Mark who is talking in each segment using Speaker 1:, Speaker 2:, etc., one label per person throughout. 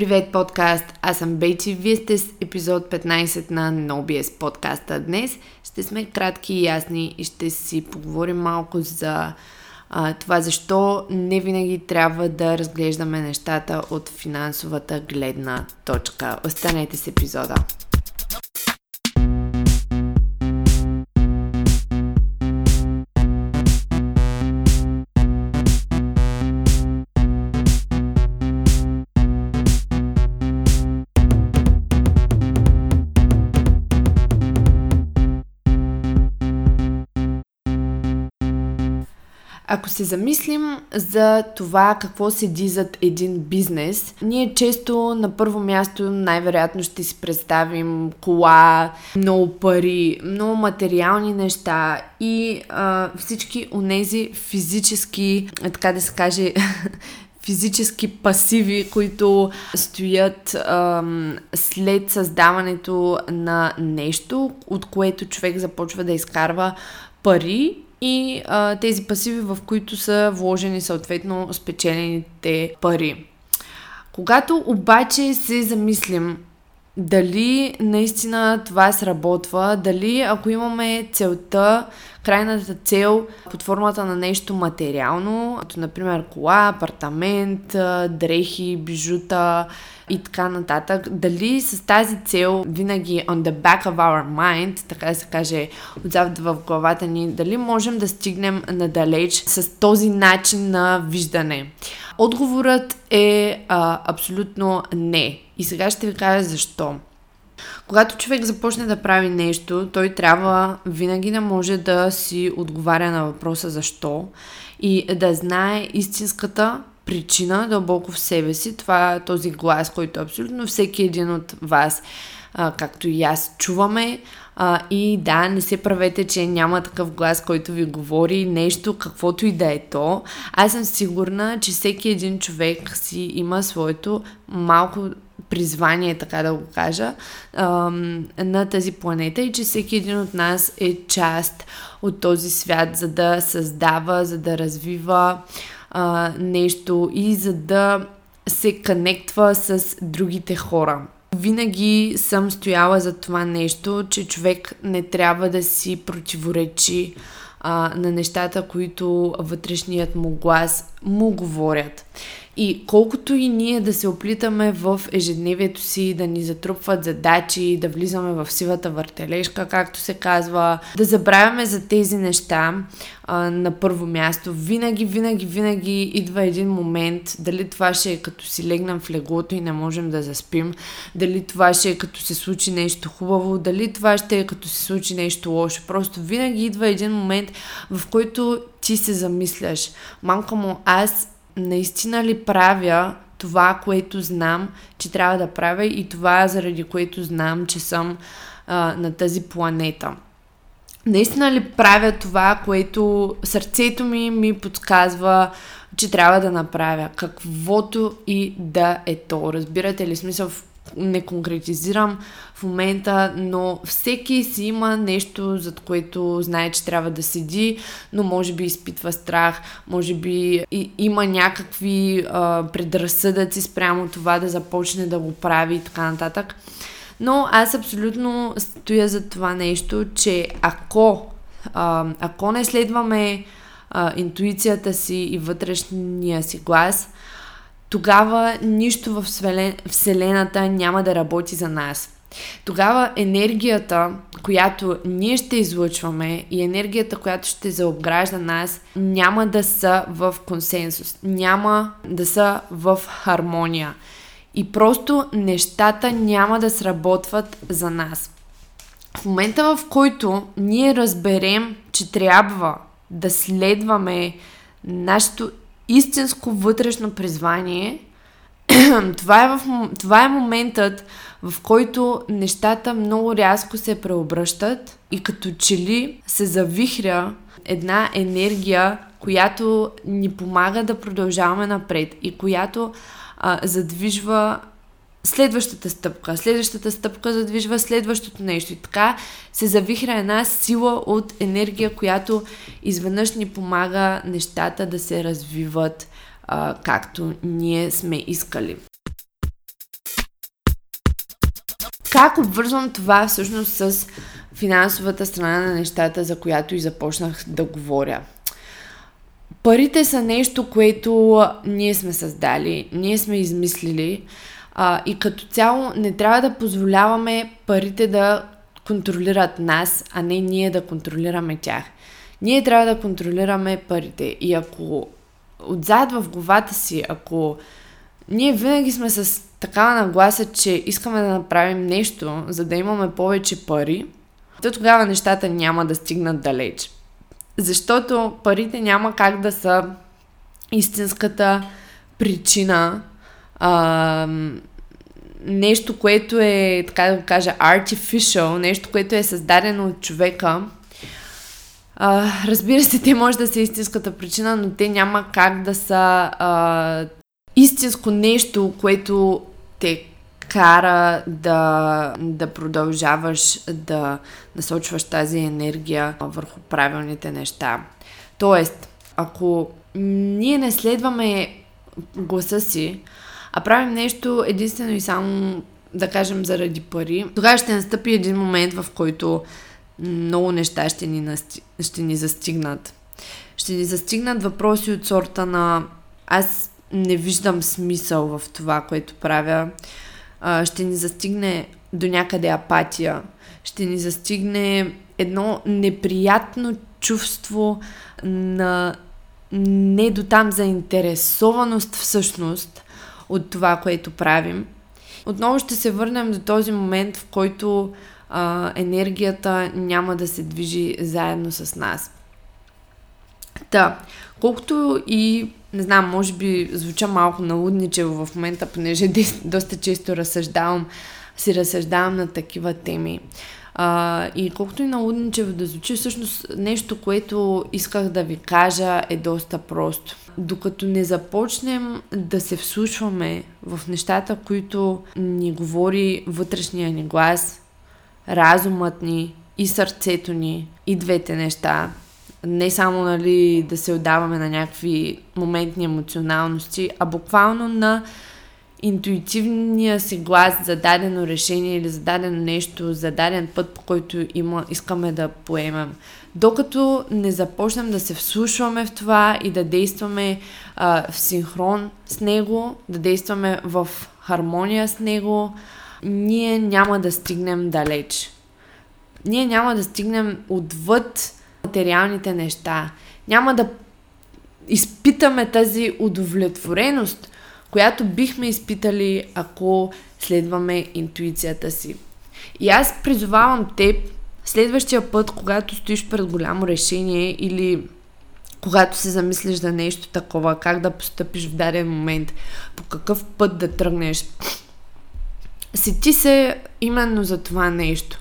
Speaker 1: Привет, подкаст! Аз съм Бейчи. Вие сте с епизод 15 на NoBS подкаста. Днес ще сме кратки и ясни и ще си поговорим малко за а, това защо не винаги трябва да разглеждаме нещата от финансовата гледна точка. Останете с епизода! Ако се замислим за това какво седи зад един бизнес, ние често на първо място най-вероятно ще си представим кола, много пари, много материални неща и а, всички онези физически, така да се каже, физически пасиви, които стоят ам, след създаването на нещо, от което човек започва да изкарва пари и а, тези пасиви, в които са вложени съответно спечелените пари. Когато обаче се замислим дали наистина това сработва, дали ако имаме целта, крайната цел под формата на нещо материално, като например кола, апартамент, дрехи, бижута и така нататък, дали с тази цел винаги on the back of our mind, така да се каже, отзад в главата ни, дали можем да стигнем надалеч с този начин на виждане. Отговорът е а, абсолютно не. И сега ще ви кажа защо. Когато човек започне да прави нещо, той трябва винаги да може да си отговаря на въпроса защо и да знае истинската причина дълбоко в себе си. Това е този глас, който абсолютно всеки един от вас, както и аз, чуваме. И да, не се правете, че няма такъв глас, който ви говори нещо, каквото и да е то. Аз съм сигурна, че всеки един човек си има своето малко призвание, така да го кажа, на тази планета и че всеки един от нас е част от този свят, за да създава, за да развива нещо и за да се конектва с другите хора. Винаги съм стояла за това нещо, че човек не трябва да си противоречи а, на нещата, които вътрешният му глас му говорят. И колкото и ние да се оплитаме в ежедневието си, да ни затрупват задачи, да влизаме в сивата въртележка, както се казва, да забравяме за тези неща а, на първо място, винаги, винаги, винаги идва един момент, дали това ще е като си легнем в леглото и не можем да заспим, дали това ще е като се случи нещо хубаво, дали това ще е като се случи нещо лошо. Просто винаги идва един момент, в който ти се замисляш. Мамка му, аз наистина ли правя това, което знам, че трябва да правя и това, заради което знам, че съм а, на тази планета. Наистина ли правя това, което сърцето ми ми подсказва, че трябва да направя? Каквото и да е то. Разбирате ли смисъл? Не конкретизирам в момента, но всеки си има нещо, зад което знае, че трябва да седи, но може би изпитва страх, може би и, има някакви а, предразсъдъци спрямо това да започне да го прави и така нататък. Но аз абсолютно стоя за това нещо, че ако, а, ако не следваме а, интуицията си и вътрешния си глас, тогава нищо в Вселената няма да работи за нас. Тогава енергията, която ние ще излъчваме и енергията, която ще заобгражда нас, няма да са в консенсус, няма да са в хармония. И просто нещата няма да сработват за нас. В момента, в който ние разберем, че трябва да следваме нашето истинско вътрешно призвание, това, е в, това е моментът, в който нещата много рязко се преобръщат и като че ли се завихря една енергия, която ни помага да продължаваме напред и която а, задвижва следващата стъпка. Следващата стъпка задвижва следващото нещо. И така се завихра една сила от енергия, която изведнъж ни помага нещата да се развиват а, както ние сме искали. как обвързвам това всъщност с финансовата страна на нещата, за която и започнах да говоря? Парите са нещо, което ние сме създали, ние сме измислили а, и като цяло не трябва да позволяваме парите да контролират нас, а не ние да контролираме тях. Ние трябва да контролираме парите и ако отзад в главата си, ако ние винаги сме с такава нагласа, че искаме да направим нещо, за да имаме повече пари, то тогава нещата няма да стигнат далеч. Защото парите няма как да са истинската причина, а, нещо, което е, така да кажа, artificial, нещо, което е създадено от човека. А, разбира се, те може да са истинската причина, но те няма как да са а, истинско нещо, което те кара да, да продължаваш да насочваш тази енергия върху правилните неща. Тоест, ако ние не следваме гласа си, а правим нещо единствено и само, да кажем, заради пари, тогава ще настъпи един момент, в който много неща ще ни, насти... ще ни застигнат. Ще ни застигнат въпроси от сорта на аз не виждам смисъл в това, което правя. А, ще ни застигне до някъде апатия. Ще ни застигне едно неприятно чувство на не до там заинтересованост всъщност от това, което правим. Отново ще се върнем до този момент, в който а, енергията няма да се движи заедно с нас. Та, колкото и, не знам, може би звуча малко налудничево в момента, понеже доста често разсъждавам, си разсъждавам на такива теми. А, и колкото и налудничево да звучи, всъщност нещо, което исках да ви кажа е доста просто. Докато не започнем да се вслушваме в нещата, които ни говори вътрешния ни глас, разумът ни и сърцето ни, и двете неща, не само нали, да се отдаваме на някакви моментни емоционалности, а буквално на интуитивния си глас за дадено решение или за дадено нещо, за даден път, по който има, искаме да поемем. Докато не започнем да се вслушваме в това и да действаме а, в синхрон с него, да действаме в хармония с него, ние няма да стигнем далеч. Ние няма да стигнем отвъд материалните неща. Няма да изпитаме тази удовлетвореност, която бихме изпитали, ако следваме интуицията си. И аз призовавам теб, следващия път, когато стоиш пред голямо решение или когато се замислиш за нещо такова, как да постъпиш в даден момент, по какъв път да тръгнеш, сети се именно за това нещо.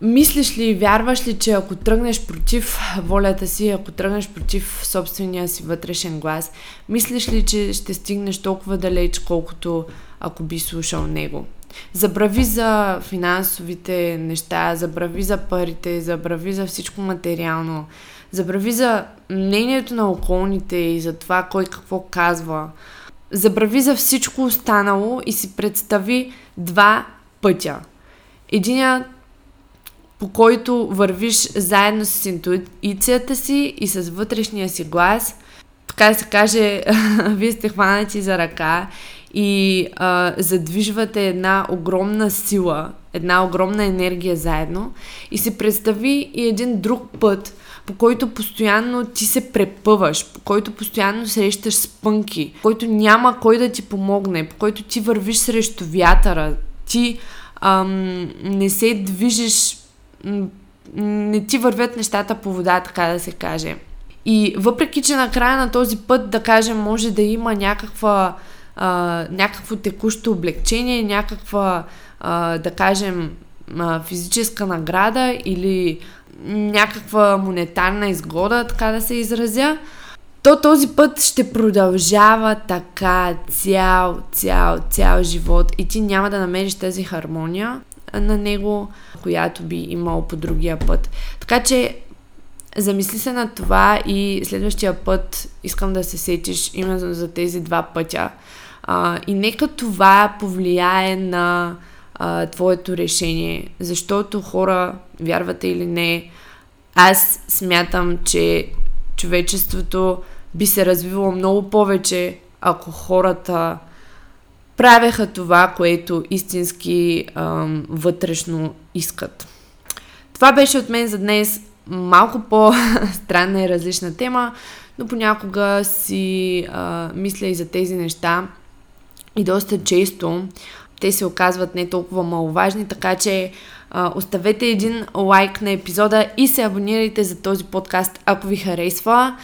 Speaker 1: Мислиш ли и вярваш ли, че ако тръгнеш против волята си, ако тръгнеш против собствения си вътрешен глас, мислиш ли, че ще стигнеш толкова далеч, колкото ако би слушал него? Забрави за финансовите неща, забрави за парите, забрави за всичко материално, забрави за мнението на околните и за това кой какво казва. Забрави за всичко останало и си представи два пътя. Единият по който вървиш заедно с интуицията си и с вътрешния си глас. Така да се каже, вие сте хванати за ръка и а, задвижвате една огромна сила, една огромна енергия заедно и си представи и един друг път, по който постоянно ти се препъваш, по който постоянно срещаш спънки, по който няма кой да ти помогне, по който ти вървиш срещу вятъра, ти ам, не се движиш не ти вървят нещата по вода, така да се каже. И въпреки, че на края на този път, да кажем, може да има някаква, а, някакво текущо облегчение, някаква, а, да кажем, а, физическа награда или някаква монетарна изгода, така да се изразя, то този път ще продължава така цял, цял, цял живот и ти няма да намериш тази хармония на него, която би имал по другия път. Така че замисли се на това и следващия път искам да се сетиш именно за тези два пътя. А, и нека това повлияе на а, твоето решение. Защото хора, вярвате или не, аз смятам, че човечеството би се развивало много повече, ако хората правеха това, което истински ам, вътрешно искат. Това беше от мен за днес. Малко по-странна и различна тема, но понякога си а, мисля и за тези неща. И доста често те се оказват не толкова маловажни, така че а, оставете един лайк на епизода и се абонирайте за този подкаст, ако ви харесва.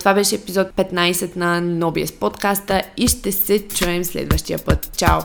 Speaker 1: Това беше епизод 15 на Nobies подкаста и ще се чуем следващия път. Чао!